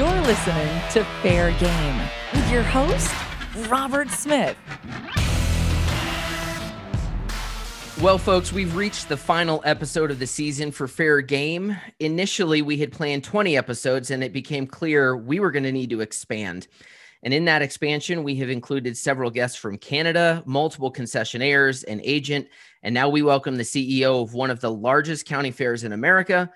You're listening to Fair Game with your host, Robert Smith. Well, folks, we've reached the final episode of the season for Fair Game. Initially, we had planned 20 episodes, and it became clear we were going to need to expand. And in that expansion, we have included several guests from Canada, multiple concessionaires, an agent, and now we welcome the CEO of one of the largest county fairs in America.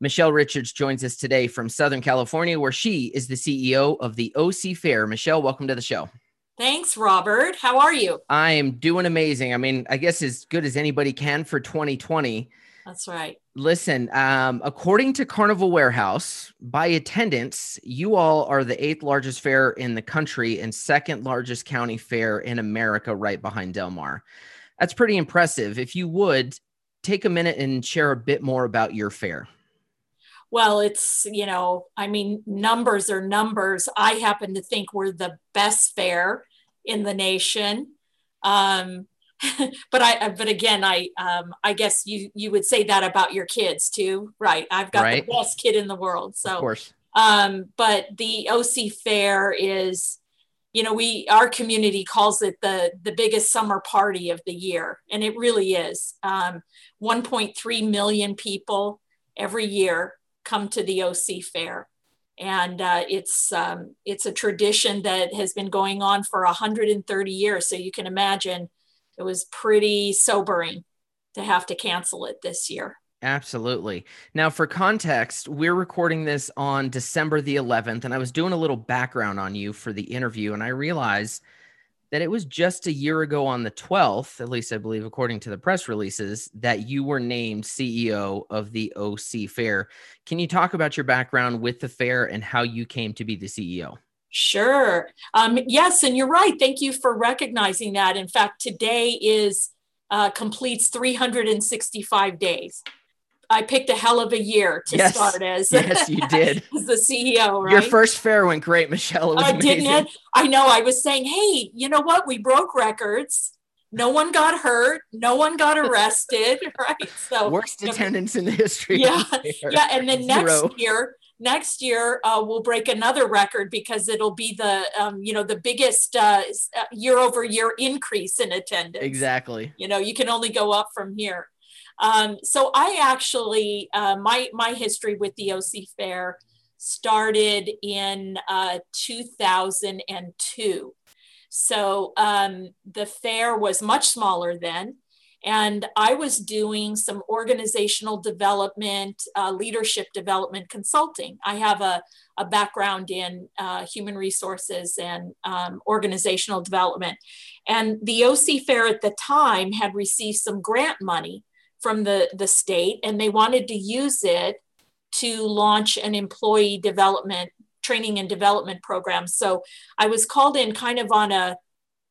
Michelle Richards joins us today from Southern California, where she is the CEO of the OC Fair. Michelle, welcome to the show. Thanks, Robert. How are you? I am doing amazing. I mean, I guess as good as anybody can for 2020. That's right. Listen, um, according to Carnival Warehouse, by attendance, you all are the eighth largest fair in the country and second largest county fair in America, right behind Del Mar. That's pretty impressive. If you would take a minute and share a bit more about your fair. Well, it's, you know, I mean, numbers are numbers. I happen to think we're the best fair in the nation. Um, but I, but again, I, um, I guess you, you would say that about your kids too, right? I've got right. the best kid in the world. So, of course. Um, but the OC Fair is, you know, we our community calls it the the biggest summer party of the year, and it really is. Um, 1.3 million people every year come to the OC Fair, and uh, it's um, it's a tradition that has been going on for 130 years. So you can imagine it was pretty sobering to have to cancel it this year. Absolutely. Now, for context, we're recording this on December the 11th, and I was doing a little background on you for the interview, and I realized that it was just a year ago on the 12th, at least I believe, according to the press releases, that you were named CEO of the OC Fair. Can you talk about your background with the fair and how you came to be the CEO? Sure. Um, yes, and you're right. Thank you for recognizing that. In fact, today is uh, completes 365 days. I picked a hell of a year to yes. start as yes, you did as the CEO. Right? Your first fair went great, Michelle. I didn't it? I know. I was saying, hey, you know what? We broke records. No one got hurt. No one got arrested. Right. So worst attendance in the history. Yeah, yeah. And then next year, next year uh, we'll break another record because it'll be the um, you know the biggest uh, uh year over year increase in attendance. Exactly. You know, you can only go up from here. Um, so I actually, uh, my, my history with the OC Fair started in uh, 2002. So um, the fair was much smaller then. And I was doing some organizational development, uh, leadership development consulting. I have a, a background in uh, human resources and um, organizational development. And the OC Fair at the time had received some grant money from the, the state and they wanted to use it to launch an employee development training and development program. So I was called in kind of on a,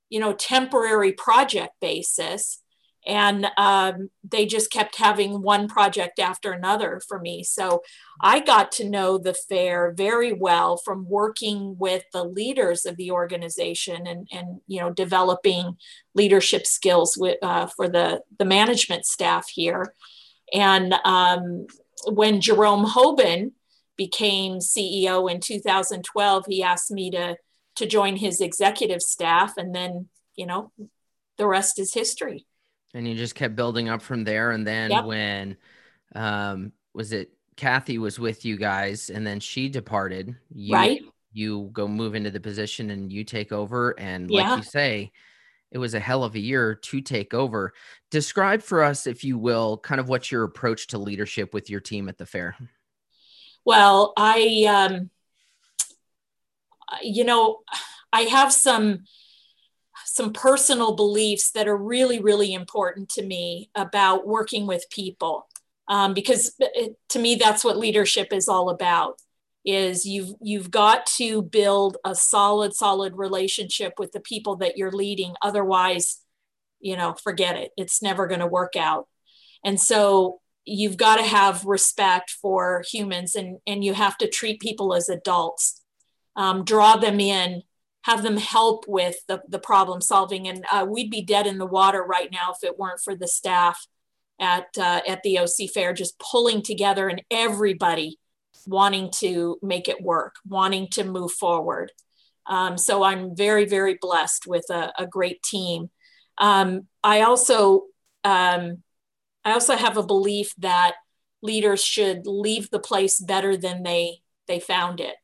you know, temporary project basis and um, they just kept having one project after another for me. So i got to know the fair very well from working with the leaders of the organization and, and you know developing leadership skills with, uh, for the, the management staff here. And um, when jerome hoban became ceo in 2012 he asked me to to join his executive staff and then you know the rest is history and you just kept building up from there. And then yep. when um was it Kathy was with you guys and then she departed, you right. you go move into the position and you take over. And like you say, it was a hell of a year to take over. Describe for us, if you will, kind of what's your approach to leadership with your team at the fair. Well, I um you know, I have some some personal beliefs that are really, really important to me about working with people. Um, because it, to me, that's what leadership is all about is you've you've got to build a solid solid relationship with the people that you're leading. Otherwise you know forget it. It's never going to work out. And so you've got to have respect for humans and and you have to treat people as adults. Um, draw them in have them help with the, the problem solving. And uh, we'd be dead in the water right now if it weren't for the staff at, uh, at the OC Fair just pulling together and everybody wanting to make it work, wanting to move forward. Um, so I'm very, very blessed with a, a great team. Um, I also um, I also have a belief that leaders should leave the place better than they they found it,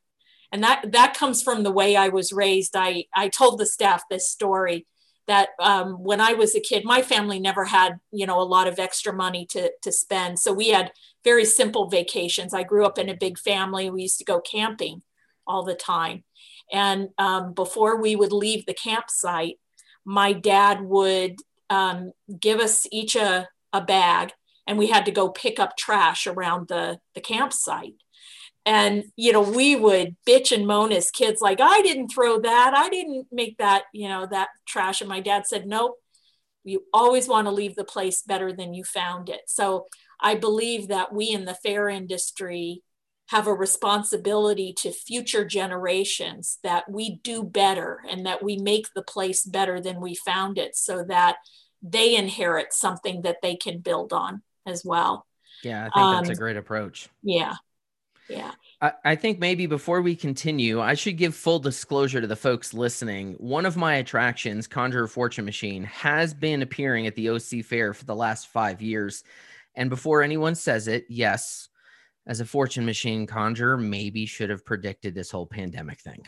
and that that comes from the way I was raised. I I told the staff this story that um, when I was a kid, my family never had, you know, a lot of extra money to, to spend. So we had very simple vacations. I grew up in a big family. We used to go camping all the time. And um, before we would leave the campsite, my dad would um, give us each a, a bag and we had to go pick up trash around the, the campsite and you know we would bitch and moan as kids like i didn't throw that. I didn't make that you know that trash. And my dad said nope. You always want to leave the place better than you found it. So i believe that we in the fair industry have a responsibility to future generations that we do better and that we make the place better than we found it so that they inherit something that they can build on as well. Yeah i think um, that's a um, great approach. yeah yeah. I, I think maybe before we continue, I should give full disclosure to the folks listening. One of my attractions, Conjurer Fortune Machine, has been appearing at the OC Fair for the last five years. And before anyone says it, yes, as a fortune machine conjurer, maybe should have predicted this whole pandemic thing.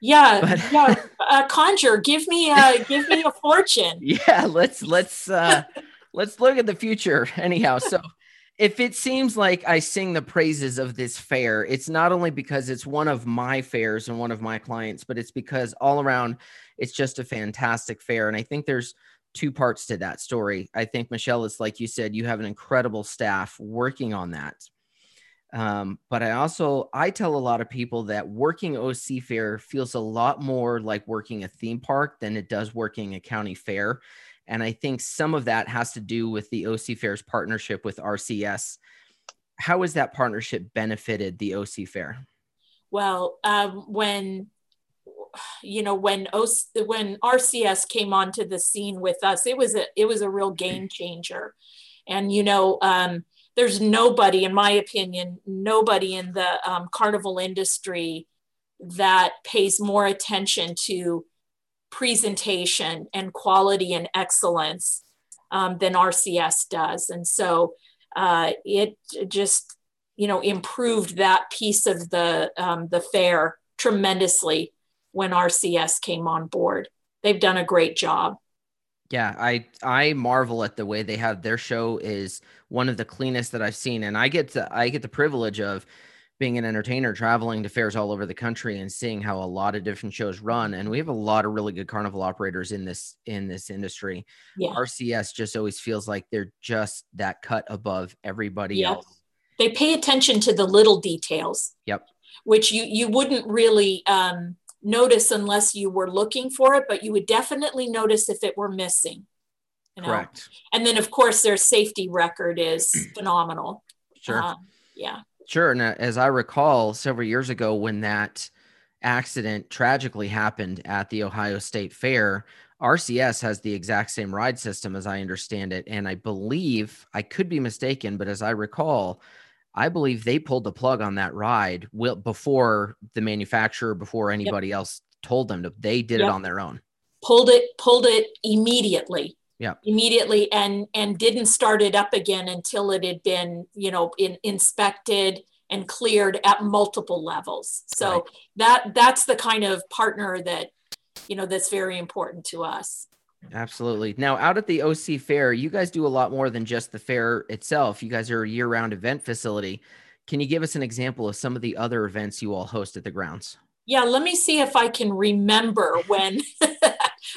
Yeah, but, yeah. Uh, conjure, give me a give me a fortune. Yeah, let's let's uh let's look at the future. Anyhow, so if it seems like I sing the praises of this fair, it's not only because it's one of my fairs and one of my clients, but it's because all around it's just a fantastic fair. And I think there's two parts to that story. I think, Michelle, it's like you said, you have an incredible staff working on that. Um, but I also I tell a lot of people that working OC fair feels a lot more like working a theme park than it does working a county fair. And I think some of that has to do with the OC Fair's partnership with RCS. How has that partnership benefited the OC Fair? Well, um, when you know when when RCS came onto the scene with us, it was a it was a real game changer. And you know, um, there's nobody, in my opinion, nobody in the um, carnival industry that pays more attention to presentation and quality and excellence um, than RCS does. And so uh, it just, you know, improved that piece of the, um, the fair tremendously when RCS came on board. They've done a great job. Yeah, I I marvel at the way they have their show is one of the cleanest that I've seen, and I get to I get the privilege of being an entertainer, traveling to fairs all over the country and seeing how a lot of different shows run. And we have a lot of really good carnival operators in this in this industry. Yeah. RCS just always feels like they're just that cut above everybody yep. else. They pay attention to the little details. Yep. Which you you wouldn't really um, notice unless you were looking for it, but you would definitely notice if it were missing. You know? Correct. And then of course their safety record is phenomenal. Sure. Uh, yeah. Sure. And uh, as I recall, several years ago, when that accident tragically happened at the Ohio State Fair, RCS has the exact same ride system as I understand it. And I believe, I could be mistaken, but as I recall, I believe they pulled the plug on that ride before the manufacturer, before anybody yep. else told them to. They did yep. it on their own. Pulled it, pulled it immediately yeah. immediately and and didn't start it up again until it had been you know in, inspected and cleared at multiple levels. So right. that that's the kind of partner that you know that's very important to us. Absolutely. Now out at the oc fair you guys do a lot more than just the fair itself. You guys are a year-round event facility. Can you give us an example of some of the other events you all host at the grounds yeah let me see if i can remember when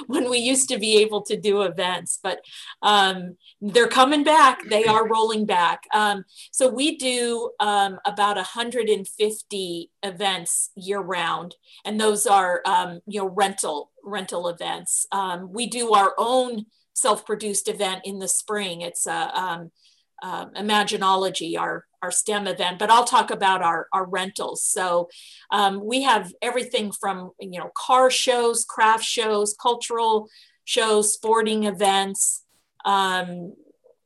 when we used to be able to do events, but um, they're coming back. They are rolling back. Um, so we do um, about 150 events year round, and those are um, you know rental rental events. Um, we do our own self-produced event in the spring. It's a um, uh, Imaginology, our our STEM event, but I'll talk about our, our rentals. So um, we have everything from, you know, car shows, craft shows, cultural shows, sporting events, um,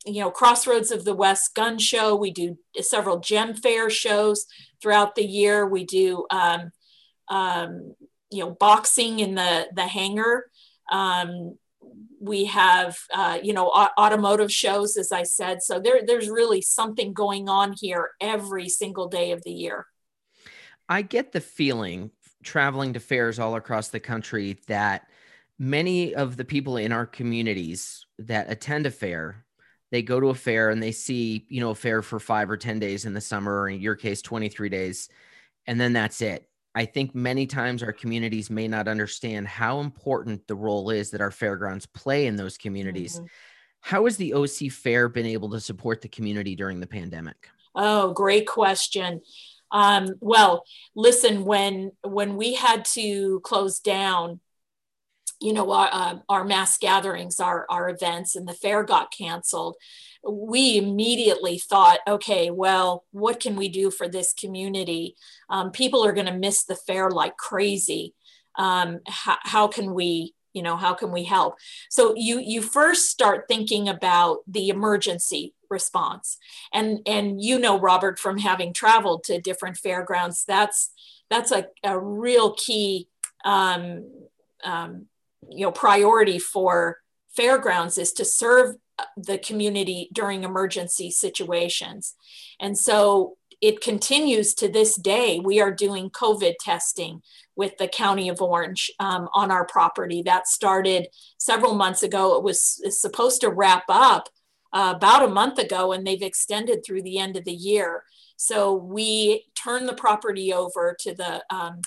you know, Crossroads of the West gun show. We do several gem fair shows throughout the year. We do, um, um, you know, boxing in the, the hangar. We have, uh, you know, automotive shows, as I said. So there, there's really something going on here every single day of the year. I get the feeling traveling to fairs all across the country that many of the people in our communities that attend a fair they go to a fair and they see you know a fair for five or ten days in the summer or in your case 23 days and then that's it i think many times our communities may not understand how important the role is that our fairgrounds play in those communities. Mm-hmm. how has the oc fair been able to support the community during the pandemic? Oh great question. Um, well listen when when we had to close down you know, our, uh, our mass gatherings, our, our events, and the fair got canceled, we immediately thought, okay, well, what can we do for this community? Um, people are going to miss the fair like crazy. Um, how, how can we, you know, how can we help? So you you first start thinking about the emergency response, and and you know, Robert, from having traveled to different fairgrounds, that's that's a, a real key um, um, you know priority for fairgrounds is to serve the community during emergency situations. And so it continues to this day. We are doing covid testing with the county of orange um, on our property. That started several months ago. It was supposed to wrap up uh, about a month ago and they've extended through the end of the year. So we turn the property over to the um,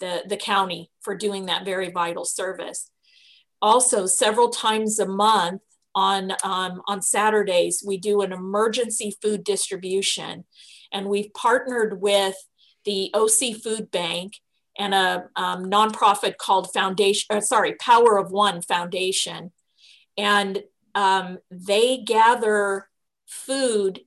the, the county for doing that very vital service. Also several times a month on um, on Saturdays we do an emergency food distribution, and we've partnered with the OC Food Bank and a um, nonprofit called Foundation. Uh, sorry, Power of One Foundation, and um, they gather food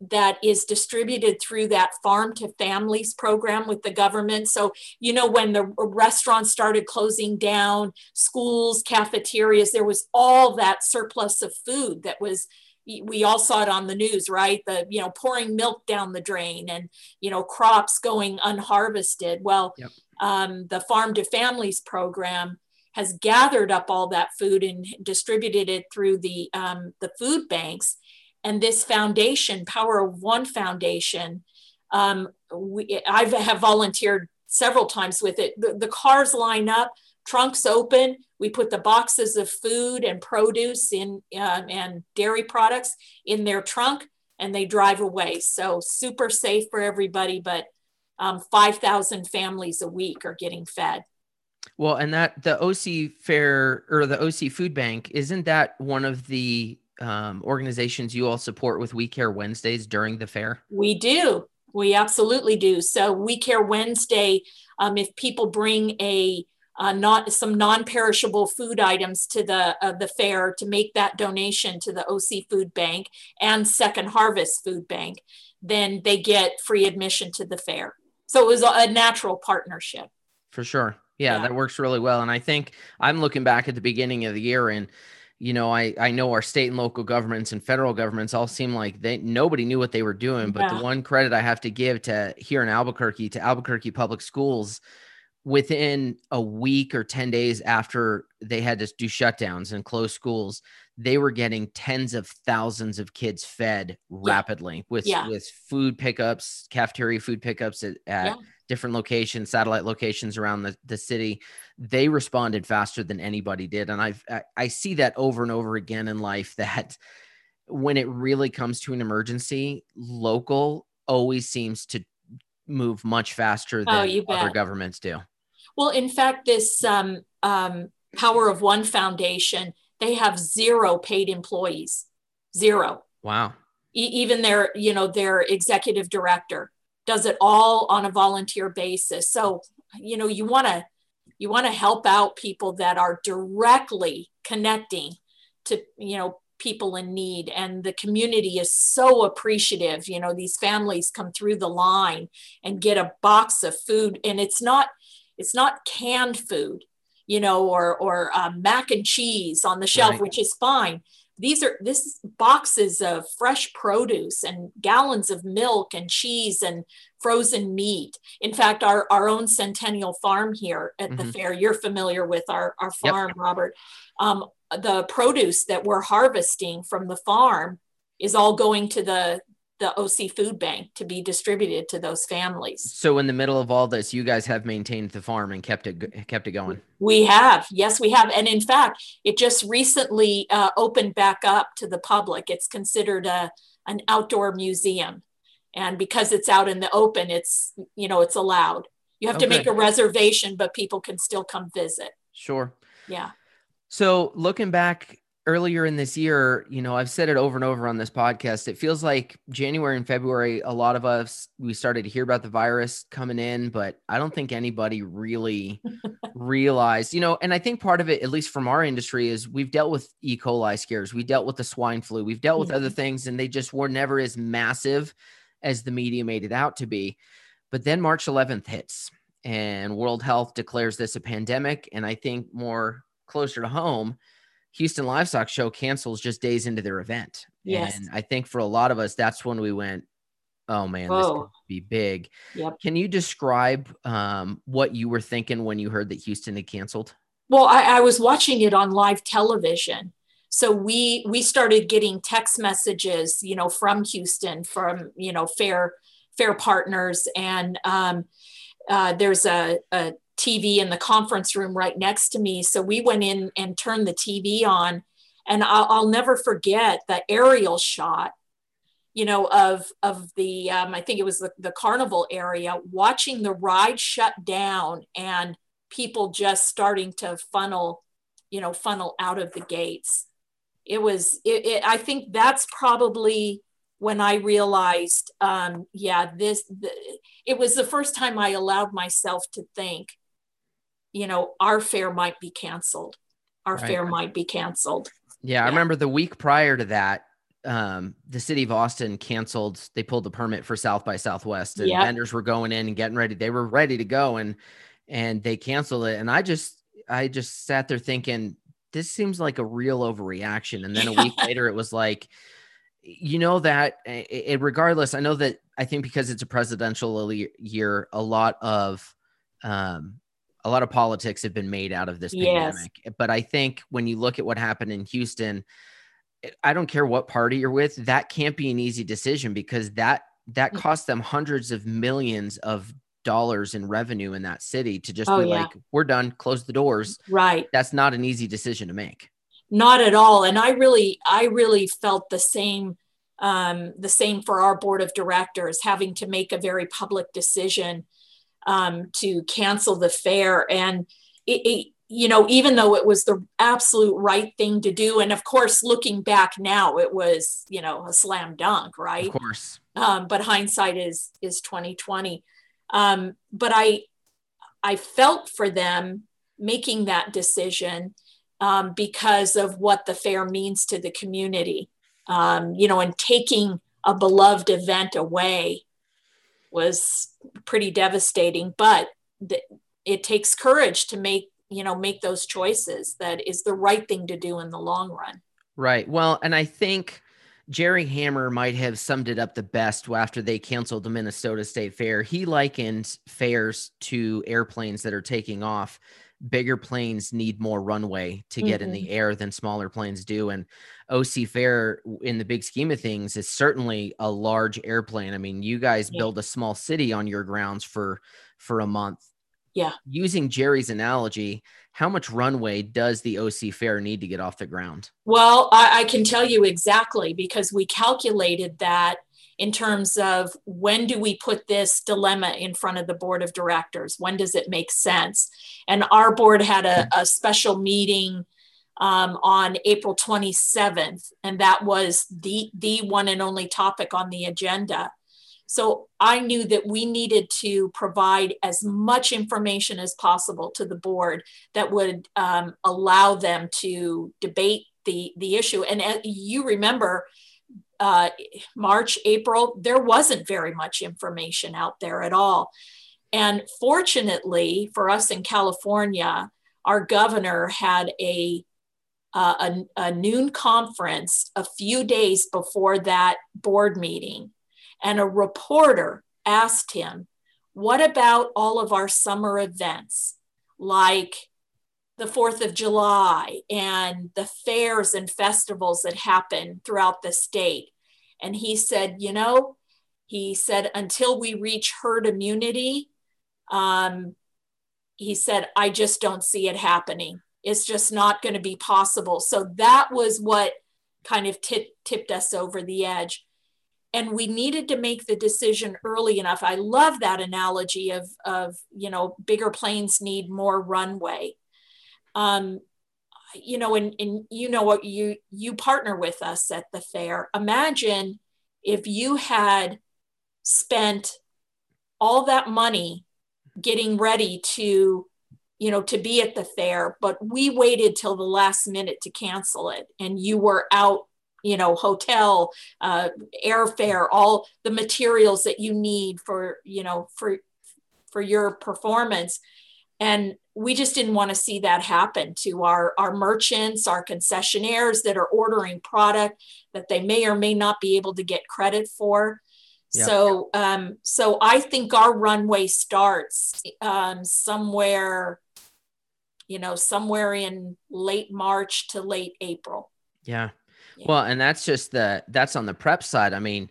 that is distributed through that farm to families program with the government. So, you know, when the restaurants started closing down, schools, cafeterias, there was all that surplus of food that was we all saw it on the news right the you know pouring milk down the drain and you know crops going unharvested well yep. um, the farm to families program has gathered up all that food and distributed it through the um, the food banks and this foundation, Power of One Foundation, um, we, I have volunteered several times with it. The, the, cars line up, trunks open. We put the boxes of food and produce in uh, and dairy products in their trunk, and they drive away. So super safe for everybody. But um, 5,000 families a week are getting fed. Well, and that the OC Fair or the OC Food Bank isn't that one of the um, organizations you all support with We Care Wednesdays during the fair? We do. We absolutely do. So We Care Wednesday, um, if people bring a uh, not some non-perishable food items to the uh, the fair to make that donation to the OC Food Bank and Second Harvest Food Bank, then they get free admission to the fair. So it was a natural partnership. For sure. Yeah, yeah, that works really well. And I think I'm looking back at the beginning of the year and you know, I I know our state and local governments and federal governments all seem like they nobody knew what they were doing. But yeah. the one credit I have to give to here in Albuquerque to Albuquerque Public Schools, within a week or 10 days after they had to do shutdowns and close schools, they were getting tens of thousands of kids fed yeah. rapidly with yeah. with food pickups, cafeteria food pickups at, at different locations, satellite locations around the, the city, they responded faster than anybody did. And I've, I, I see that over and over again in life that when it really comes to an emergency, local always seems to move much faster oh, than oh, other governments do. Well, in fact, this um, um, Power of One Foundation, they have zero paid employees, zero. Wow. E- even their, you know, their executive director does it all on a volunteer basis. So, you know, you want to you want to help out people that are directly connecting to, you know, people in need and the community is so appreciative you know these families come through the line and get a box of food and it's not it's not canned food you know or or um, mac and cheese on the shelf right. which is fine these are this boxes of fresh produce and gallons of milk and cheese and frozen meat. In fact, our, our own Centennial Farm here at mm-hmm. the fair, you're familiar with our, our farm, yep. Robert. Um, the produce that we're harvesting from the farm is all going to the the OC Food Bank to be distributed to those families. So in the middle of all this, you guys have maintained the farm and kept it kept it going. We have, yes, we have, and in fact, it just recently uh, opened back up to the public. It's considered a an outdoor museum, and because it's out in the open, it's you know it's allowed. You have okay. to make a reservation, but people can still come visit. Sure. Yeah. So looking back earlier in this year, you know, I've said it over and over on this podcast. It feels like January and February, a lot of us we started to hear about the virus coming in, but I don't think anybody really realized, you know, and I think part of it, at least from our industry, is we've dealt with E. coli scares, we dealt with the swine flu, we've dealt with other things, and they just were never as massive as the media made it out to be. But then March 11th hits and World Health declares this a pandemic. And I think more closer to home, Houston Livestock Show cancels just days into their event. Yes. And I think for a lot of us, that's when we went, oh man, Whoa. this could be big. Yep. Can you describe um, what you were thinking when you heard that Houston had canceled? Well, I, I was watching it on live television. So we we started getting text messages, you know, from Houston, from you know, fair fair partners, and um, uh, there's a, a TV in the conference room right next to me. So we went in and turned the TV on. And I'll, I'll never forget the aerial shot, you know, of, of the, um, I think it was the, the carnival area, watching the ride shut down and people just starting to funnel, you know, funnel out of the gates. It was, it, it I think that's probably when I realized, um, yeah, this, the, it was the first time I allowed myself to think, you know, our fair might be canceled. Our right. fair might be canceled. Yeah, yeah, I remember the week prior to that, um, the city of Austin canceled. They pulled the permit for South by Southwest, and yep. vendors were going in and getting ready. They were ready to go, and and they canceled it. And I just, I just sat there thinking, this seems like a real overreaction. And then a week later, it was like, you know that it, it, regardless i know that i think because it's a presidential year a lot of um, a lot of politics have been made out of this yes. pandemic. But I think when you look at what happened in Houston, I don't care what party you're with, that can't be an easy decision because that that mm. cost them hundreds of millions of dollars in revenue in that city to just oh, be yeah. like, we're done, close the doors. Right. That's not an easy decision to make. Not at all. And I really, I really felt the same, um, the same for our board of directors, having to make a very public decision um, to cancel the fair. And it, it, you know, even though it was the absolute right thing to do, and of course, looking back now, it was you know a slam dunk, right? Of course. Um, but hindsight is is twenty twenty. Um, but I I felt for them making that decision um, because of what the fair means to the community. Um, you know, and taking a beloved event away was pretty devastating but it takes courage to make you know make those choices that is the right thing to do in the long run. Right. Well and i think jerry hammer might have summed it up the best after they canceled the minnesota state fair. He likened fairs to airplanes that are taking off bigger planes need more runway to get mm-hmm. in the air than smaller planes do. And OC Fair, in the big scheme of things, is certainly a large airplane. I mean, you guys yeah. build a small city on your grounds for for a month. Yeah. Using Jerry's analogy, how much runway does the OC Fair need to get off the ground? Well, I, I can tell you exactly because we calculated that in terms of when do we put this dilemma in front of the board of directors? When does it make sense? And our board had a, a special meeting um, on April 27th, and that was the, the one and only topic on the agenda. So I knew that we needed to provide as much information as possible to the board that would um, allow them to debate the, the issue. And uh, you remember, uh, March, April, there wasn't very much information out there at all. And fortunately for us in California, our governor had a uh, a, a noon conference a few days before that board meeting, and a reporter asked him, What about all of our summer events like the 4th of July and the fairs and festivals that happen throughout the state? And he said, You know, he said, until we reach herd immunity, um, he said, I just don't see it happening. It's just not going to be possible. So that was what kind of t- tipped us over the edge. And we needed to make the decision early enough. I love that analogy of, of you know, bigger planes need more runway. Um, you know, and, and you know what you you partner with us at the fair. Imagine if you had spent all that money getting ready to you know to be at the fair but we waited till the last minute to cancel it and you were out you know hotel uh, airfare all the materials that you need for you know for for your performance and we just didn't want to see that happen to our our merchants our concessionaires that are ordering product that they may or may not be able to get credit for Yep. So, um, so I think our runway starts um, somewhere, you know, somewhere in late March to late April. Yeah. yeah. Well, and that's just the that's on the prep side. I mean,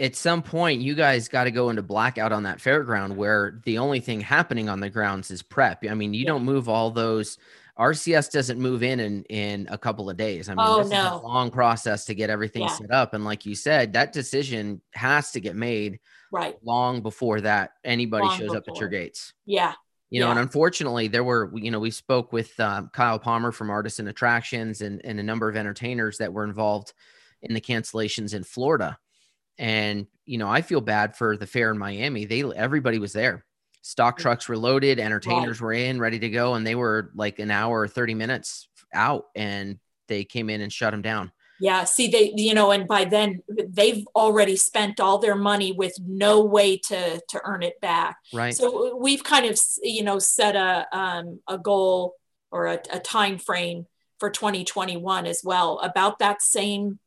at some point you guys got to go into blackout on that fairground where the only thing happening on the grounds is prep. I mean, you yeah. don't move all those RCS doesn't move in in, in a couple of days. I mean, oh, this no. is a long process to get everything yeah. set up. And like you said, that decision has to get made right long before that anybody long shows before. up at your gates. Yeah. You know, and unfortunately, there were, you know, we spoke with um, Kyle Palmer from Artisan Attractions and, and a number of entertainers that were involved in the cancellations in Florida. And, you know, I feel bad for the fair in Miami. They, everybody was there stock trucks were loaded, entertainers right. were in, ready to go, and they were like an hour or 30 minutes out and they came in and shut them down. Yeah, see they you know and by then they've already spent all their money with no way to to earn it back. Right. So we've kind of you know set a um a goal or a, a time frame for 2021 as well about that same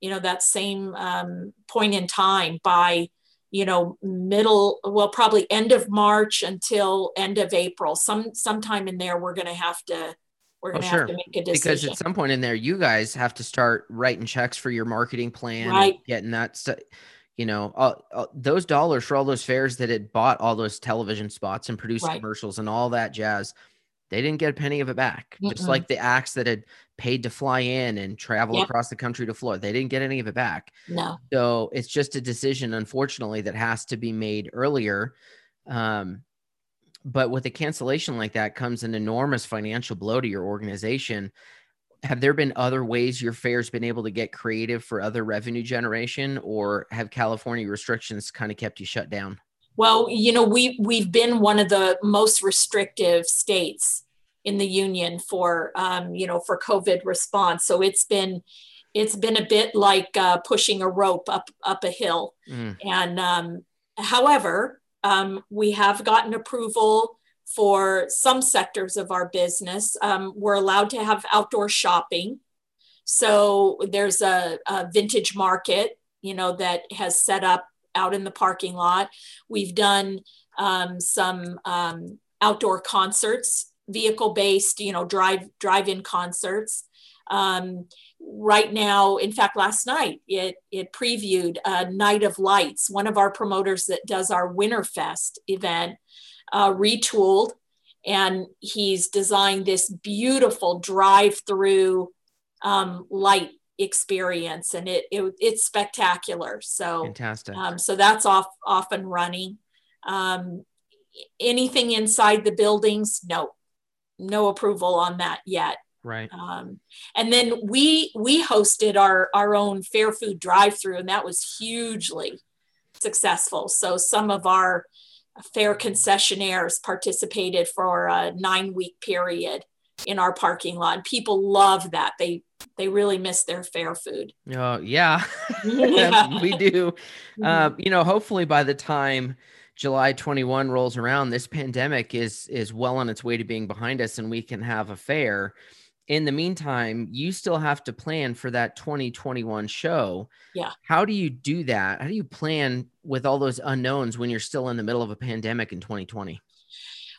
you know that same um, point in time by you know middle well probably end of march until end of april some sometime in there we're going to have to we're going to oh, sure. have to make a decision because at some point in there you guys have to start writing checks for your marketing plan right getting that st- you know uh, uh, those dollars for all those fairs that had bought all those television spots and produced right. commercials and all that jazz they didn't get a penny of it back. Mm-mm. Just like the acts that had paid to fly in and travel yep. across the country to Florida, they didn't get any of it back. No. So it's just a decision, unfortunately, that has to be made earlier. Um, but with a cancellation like that comes an enormous financial blow to your organization. Have there been other ways your fair's been able to get creative for other revenue generation, or have California restrictions kind of kept you shut down? Well, you know, we we've been one of the most restrictive states in the union for um, you know for COVID response. So it's been it's been a bit like uh, pushing a rope up up a hill. Mm. And um, however, um, we have gotten approval for some sectors of our business. Um, we're allowed to have outdoor shopping. So there's a, a vintage market, you know, that has set up out in the parking lot. We've done um, some um, outdoor concerts, vehicle based, you know, drive drive in concerts. Um, right now, in fact, last night it it previewed a Night of Lights, one of our promoters that does our Winterfest event, uh, retooled, and he's designed this beautiful drive through um, light experience and it, it it's spectacular. So fantastic. um, so that's off off and running. Um, anything inside the buildings? No no approval on that yet right um, and then we we hosted our our own fair food drive through and that was hugely successful so some of our fair concessionaires participated for a nine week period in our parking lot. People love that. They they really miss their fair food. Oh yeah, yeah. we do. Mm-hmm. Uh, you know, hopefully by the time July 21 rolls around, this pandemic is is well on its way to being behind us, and we can have a fair. in the meantime, you still have to plan for that 2021 show. Yeah. How do you do that? How do you plan with all those unknowns when you're still in the middle of a pandemic in 2020?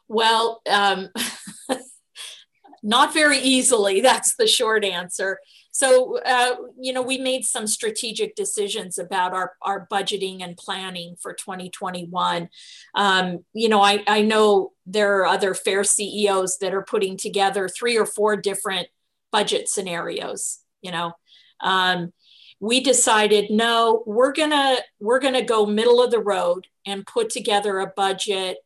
Well, um, not very easily. That's the short answer. So, uh, you know, we made some strategic decisions about our, our budgeting and planning for 2021. Um, you know, I, I know there are other fair CEOs that are putting together three or four different budget scenarios, you know. Um, we decided no we're gonna we're gonna go middle of the road and put together a budget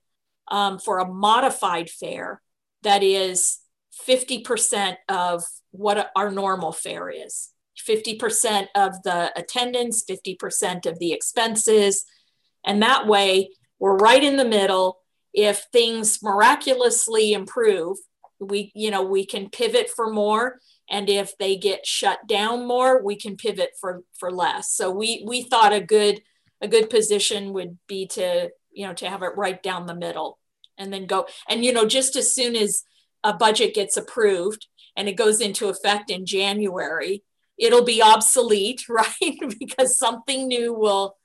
um, for a modified fair that is 50% of what our normal fair is. 50% of the attendance 50% of the expenses. And that way we're right in the middle. If things miraculously improve we you know we can pivot for more. And if they get shut down more we can pivot for for less. So we we thought a good a good position would be to you know to have it right down the middle and then go. And you know just as soon as a budget gets approved and it goes into effect in January, it'll be obsolete, right? because something new will,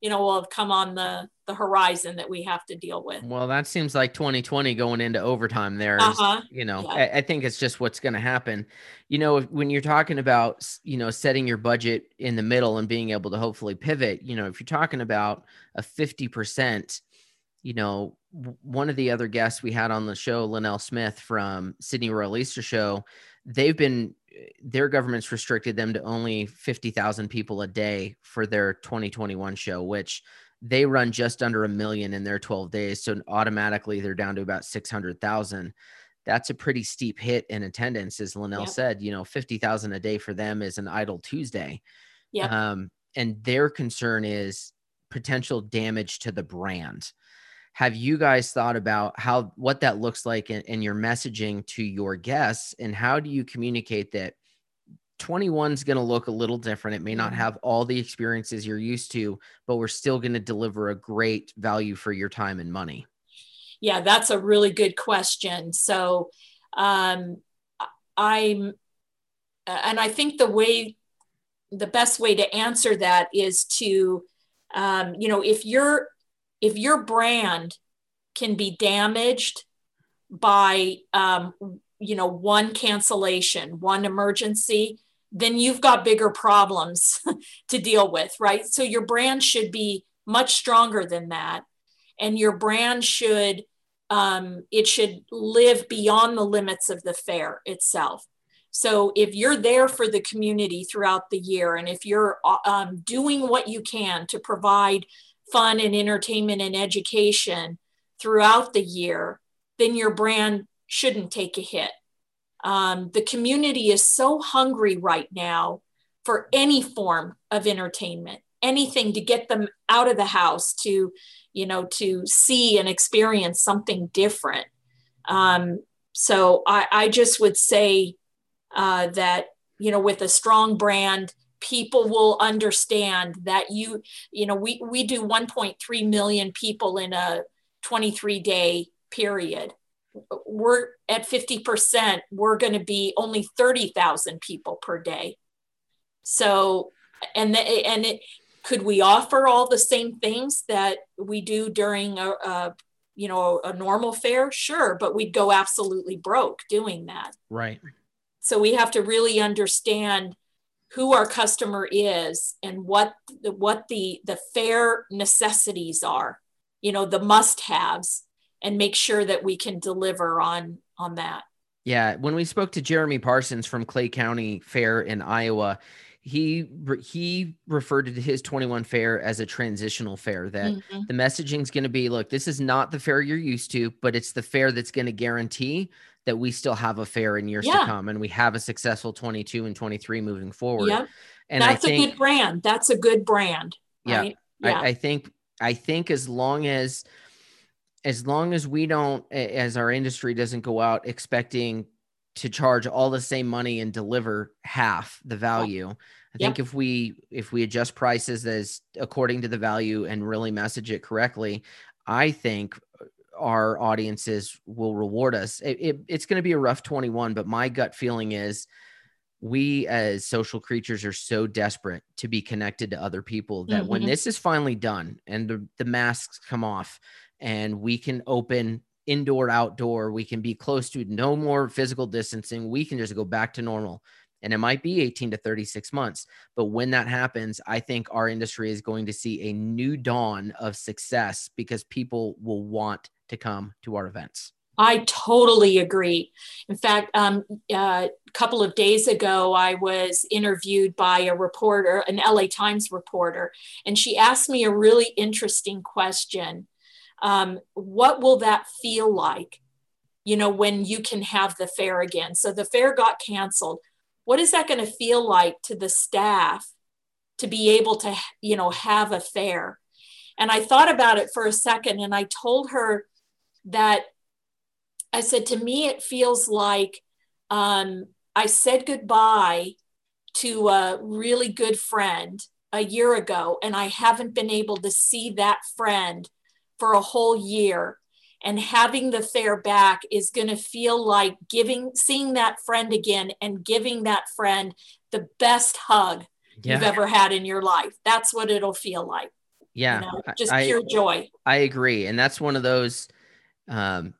you know, will have come on the the horizon that we have to deal with. Well, that seems like 2020 going into overtime there. Uh-huh. You know, Yeah. I, I think it's just what's going to happen. You know, when you're talking about, you know, setting your budget in the middle and being able to hopefully pivot, you know, if you're talking about a 50%, you know, one of the other guests we had on the show, Linnell Smith from Sydney Royal Easter Show, they've been, their government's restricted them to only 50,000 people a day for their 2021 show, which they run just under a million in their 12 days. So automatically they're down to about 600,000. That's a pretty steep hit in attendance. As Linnell Yep. said, you know, 50,000 a day for them is an idle Tuesday. Yep. Um, and their concern is potential damage to the brand. Have you guys thought about how what that looks like in, in your messaging to your guests and how do you communicate that 21 is going to look a little different. It may not have all the experiences you're used to, but we're still going to deliver a great value for your time and money. Yeah, that's a really good question. So, um, I'm, and I think the way, the best way to answer that is to, um, you know, if your if your brand can be damaged by, um, you know, one cancellation, one emergency, then you've got bigger problems to deal with, right? So your brand should be much stronger than that and your brand should um, it should live beyond the limits of the fair itself so if you're there for the community throughout the year and if you're uh, um, doing what you can to provide fun and entertainment and education throughout the year then your brand shouldn't take a hit. Um, the community is so hungry right now for any form of entertainment anything to get them out of the house to you know to see and experience something different. Um, so I, I just would say uh, that you know with a strong brand people will understand that you you know we we do 1.3 million people in a 23 day period. We're at 50% we're going to be only 30,000 people per day. So and the, and it could we offer all the same things that we do during a, a you know a normal fair sure but we'd go absolutely broke doing that. Right. so we have to really understand who our customer is and what the, what the the fair necessities are you know the must haves and make sure that we can deliver on on that Yeah, when we spoke to Jeremy Parsons from Clay County Fair in Iowa, he he referred to his 21 fair as a transitional fair that Mhm. the messaging is going to be look, this is not the fair you're used to, but it's the fair that's going to guarantee that we still have a fair in years to come and we have a successful 22 and 23 moving forward. yep. And that's I a think good brand. That's a good brand Yeah, right? Yeah. I, I think I think as long as as long as we don't as our industry doesn't go out expecting to charge all the same money and deliver half the value. I think if we if we adjust prices as according to the value and really message it correctly, I think our audiences will reward us. It, it, it's going to be a rough 21, but my gut feeling is we as social creatures are so desperate to be connected to other people that mm-hmm. when this is finally done and the, the masks come off and we can open indoor outdoor we can be close to no more physical distancing we can just go back to normal and it might be 18 to 36 months but when that happens i think our industry is going to see a new dawn of success because people will want to come to our events I totally agree. In fact, um, uh, a couple of days ago, I was interviewed by a reporter, an LA Times reporter, and she asked me a really interesting question. Um, what will that feel like, you know, when you can have the fair again? So the fair got canceled. What is that going to feel like to the staff to be able to, you know, have a fair? And I thought about it for a second and I told her that I said, to me, it feels like um, I said goodbye to a really good friend a year ago, and I haven't been able to see that friend for a whole year. And having the fair back is going to feel like giving, seeing that friend again and giving that friend the best hug yeah. you've ever had in your life. That's what it'll feel like. Yeah. You know, just I, pure joy. I agree. And that's one of those um,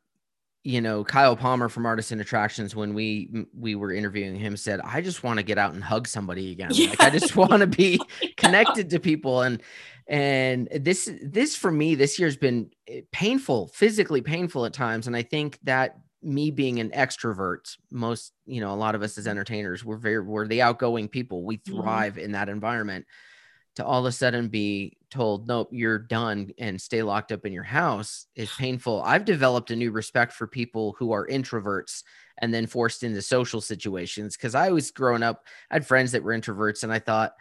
you know, Kyle Palmer from Artisan Attractions, when we we were interviewing him, said, "I just want to get out and hug somebody again. Yeah. Like I just want to be connected to people." And and this this for me this year's been eh, painful, physically painful at times. And I think that me being an extrovert, most you know, a lot of us as entertainers, we're very we're the outgoing people. We mm-hmm. thrive mm-hmm. in that environment to all of a sudden be told, nope, you're done and stay locked up in your house is painful. I've developed a new respect for people who are introverts and then forced into social situations. Cause I was growing up, I had friends that were introverts and I thought,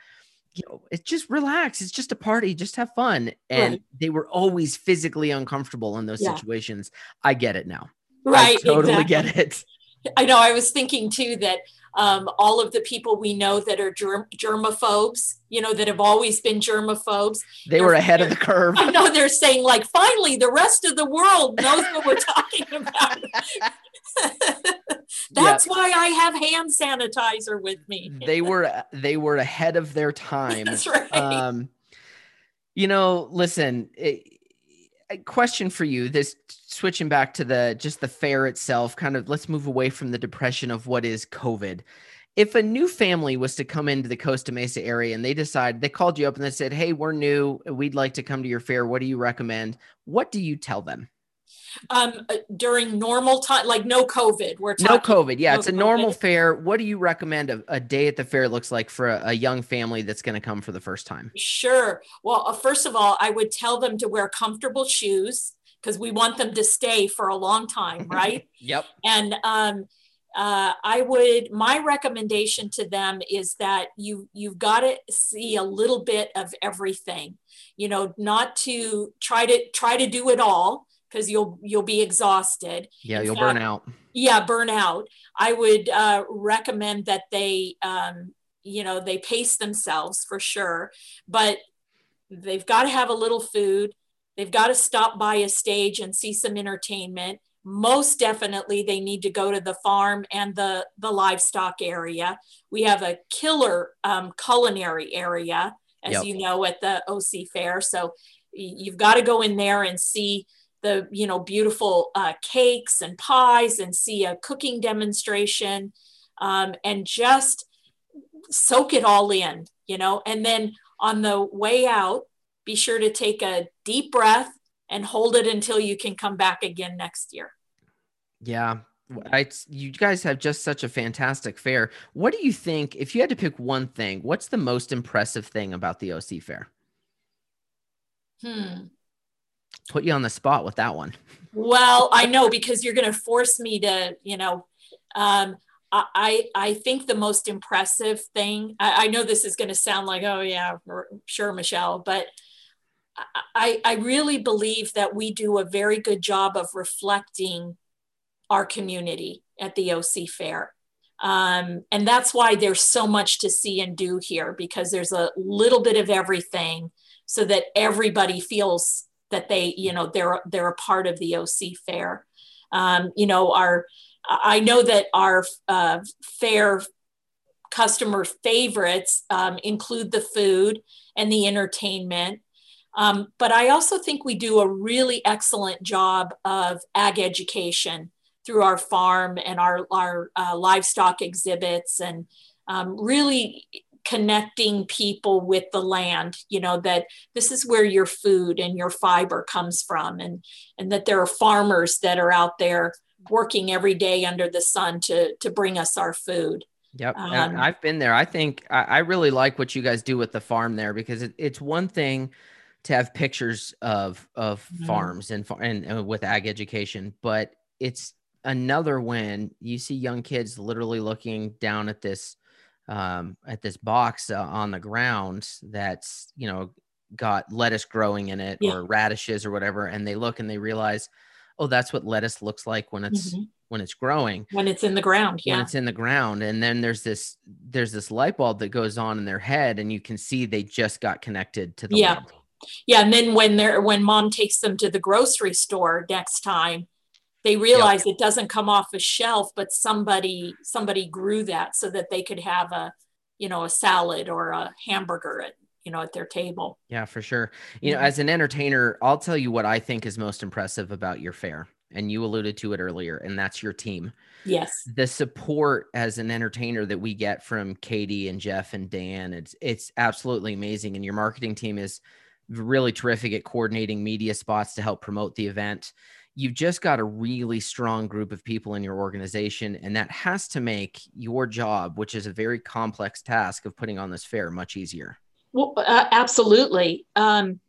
you know, it's just relax. It's just a party. Just have fun. And right. they were always physically uncomfortable in those yeah. situations. I get it now. Right. I totally exactly. get it. I know. I was thinking too that um, all of the people we know that are germ- germaphobes, you know, that have always been germaphobes. They were ahead of the curve. I know they're saying, like, finally, the rest of the world knows what we're talking about. That's yep. why I have hand sanitizer with me. they were they were ahead of their time. That's right. Um, you know, listen. It, question for you this switching back to the just the fair itself kind of let's move away from the depression of what is covid. If a new family was to come into the costa mesa area and they decide they called you up and they said hey we're new we'd like to come to your fair what do you recommend? What do you tell them um, uh, during normal time, like no COVID. We're talking, no COVID. Yeah, no it's a normal fair. What do you recommend a, a, day at the fair looks like for a, a young family that's going to come for the first time? Sure. Well, uh, first of all, I would tell them to wear comfortable shoes because we want them to stay for a long time, right? yep. And um, uh, I would my recommendation to them is that you you've got to see a little bit of everything. You know, not to try to try to do it all because you'll you'll be exhausted. Yeah, In you'll fact, burn out. Yeah, burn out. I would uh, recommend that they, um, you know, they pace themselves for sure, but they've got to have a little food. They've got to stop by a stage and see some entertainment. Most definitely, they need to go to the farm and the the livestock area. We have a killer um, culinary area, as yep. you know, at the OC Fair. So you've got to go in there and see the you know beautiful uh, cakes and pies and see a cooking demonstration um, and just soak it all in you know and then on the way out be sure to take a deep breath and hold it until you can come back again next year yeah I, you guys have just such a fantastic fair. What do you think, if you had to pick one thing, what's the most impressive thing about the OC fair? Hmm put you on the spot with that one. Well, I know because you're going to force me to, you know, um, I, I think the most impressive thing, I, I know this is going to sound like, oh, yeah, sure, Michelle, but I, I really believe that we do a very good job of reflecting our community at the OC Fair. Um, and that's why there's so much to see and do here because there's a little bit of everything so that everybody feels that they, you know, they're they're a part of the OC fair. Um, you know, our I know that our uh, fair customer favorites um, include the food and the entertainment. Um, but I also think we do a really excellent job of ag education through our farm and our, our uh, livestock exhibits and um, really connecting people with the land you know that this is where your food and your fiber comes from and and that there are farmers that are out there working every day under the sun to to bring us our food Yep, um, I've been there. I think I, I, really like what you guys do with the farm there because it, it's one thing to have pictures of of mm-hmm. farms and, and and with ag education, but it's another when you see young kids literally looking down at this um, at this box uh, on the ground that's you know got lettuce growing in it yeah. or radishes or whatever, and they look and they realize, oh, that's what lettuce looks like when it's mm-hmm. when it's growing, when it's in the ground, yeah, when it's in the ground, and then there's this there's this light bulb that goes on in their head, and you can see they just got connected to the yeah. Yeah, and then when they're when mom takes them to the grocery store next time, they realize yep. it doesn't come off a shelf but somebody somebody grew that so that they could have a you know a salad or a hamburger at you know at their table. Yeah for sure. You know as an entertainer i'll tell you what i think is most impressive about your fair and you alluded to it earlier and that's your team. Yes. The support as an entertainer that we get from katie and jeff and dan it's it's absolutely amazing and your marketing team is really terrific at coordinating media spots to help promote the event you've just got a really strong group of people in your organization and that has to make your job which is a very complex task of putting on this fair much easier. Well uh, absolutely. Um,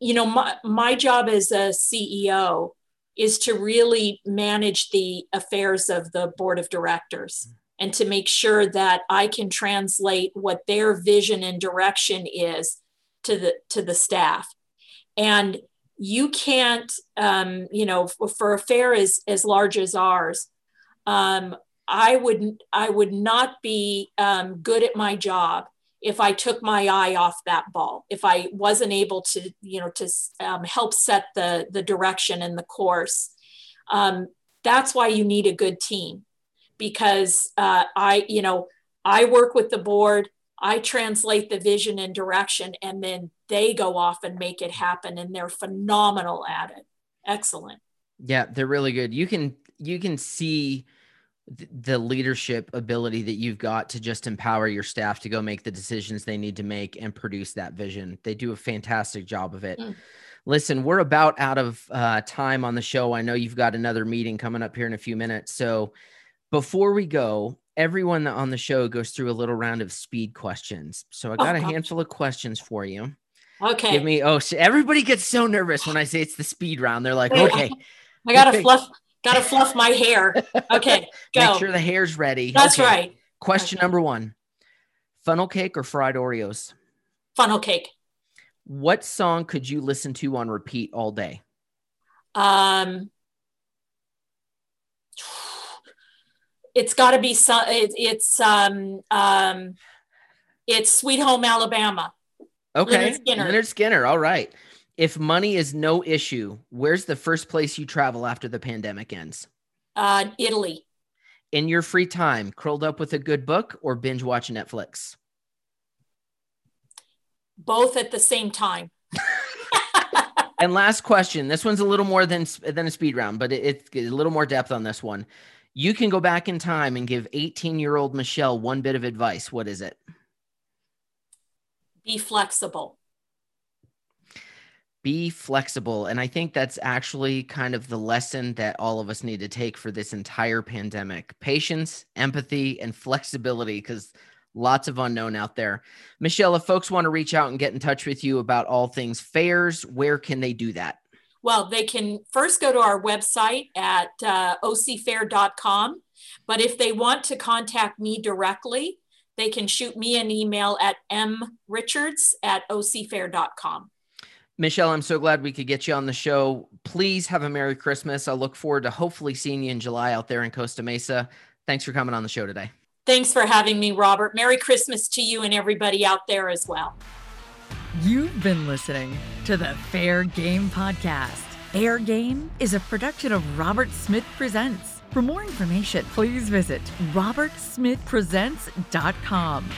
you know my, my job as a ceo is to really manage the affairs of the board of directors and to make sure that i can translate what their vision and direction is to the to the staff. And you can't, um, you know, for a fair as, as large as ours, um, I would I would not be um, good at my job if I took my eye off that ball. If I wasn't able to, you know, to um, help set the the direction and the course. Um, that's why you need a good team, because uh, I, you know, I work with the board. I translate the vision and direction, and then they go off and make it happen. And they're phenomenal at it. Excellent. Yeah, they're really good. You can you can see the leadership ability that you've got to just empower your staff to go make the decisions they need to make and produce that vision. They do a fantastic job of it. Mm. Listen, we're about out of uh, time on the show. I know you've got another meeting coming up here in a few minutes. So before we go, everyone on the show goes through a little round of speed questions. So I got oh, a gosh. handful of questions for you. Okay. Give me. Oh, so everybody gets so nervous when I say it's the speed round. They're like, okay. I gotta fluff. Gotta fluff my hair. Okay. Go. Make sure the hair's ready. That's okay. right. Question okay. number one: funnel cake or fried Oreos? Funnel cake. What song could you listen to on repeat all day? Um, it's got to be some. It, it's um um, it's Sweet Home Alabama. Okay, Lynyrd Skynyrd. Lynyrd Skynyrd. All right. If money is no issue, where's the first place you travel after the pandemic ends? Uh, Italy. In your free time, curled up with a good book or binge watch Netflix? Both at the same time. and last question. This one's a little more than than a speed round, but it, it's a little more depth on this one. You can go back in time and give 18 year old Michelle one bit of advice. What is it? be flexible. Be flexible. And i think that's actually kind of the lesson that all of us need to take for this entire pandemic. Patience empathy and flexibility because lots of unknown out there. Michelle if folks want to reach out and get in touch with you about all things fairs where can they do that well they can first go to our website at uh, ocfair.com but if they want to contact me directly they can shoot me an email at mrichards at ocfair.com. Michelle, I'm so glad we could get you on the show. Please have a Merry Christmas. I look forward to hopefully seeing you in July out there in Costa Mesa. Thanks for coming on the show today. Thanks for having me, Robert. Merry Christmas to you and everybody out there as well. You've been listening to the Fair Game Podcast. Fair Game is a production of Robert Smith Presents. For more information, please visit robertsmithpresents.com.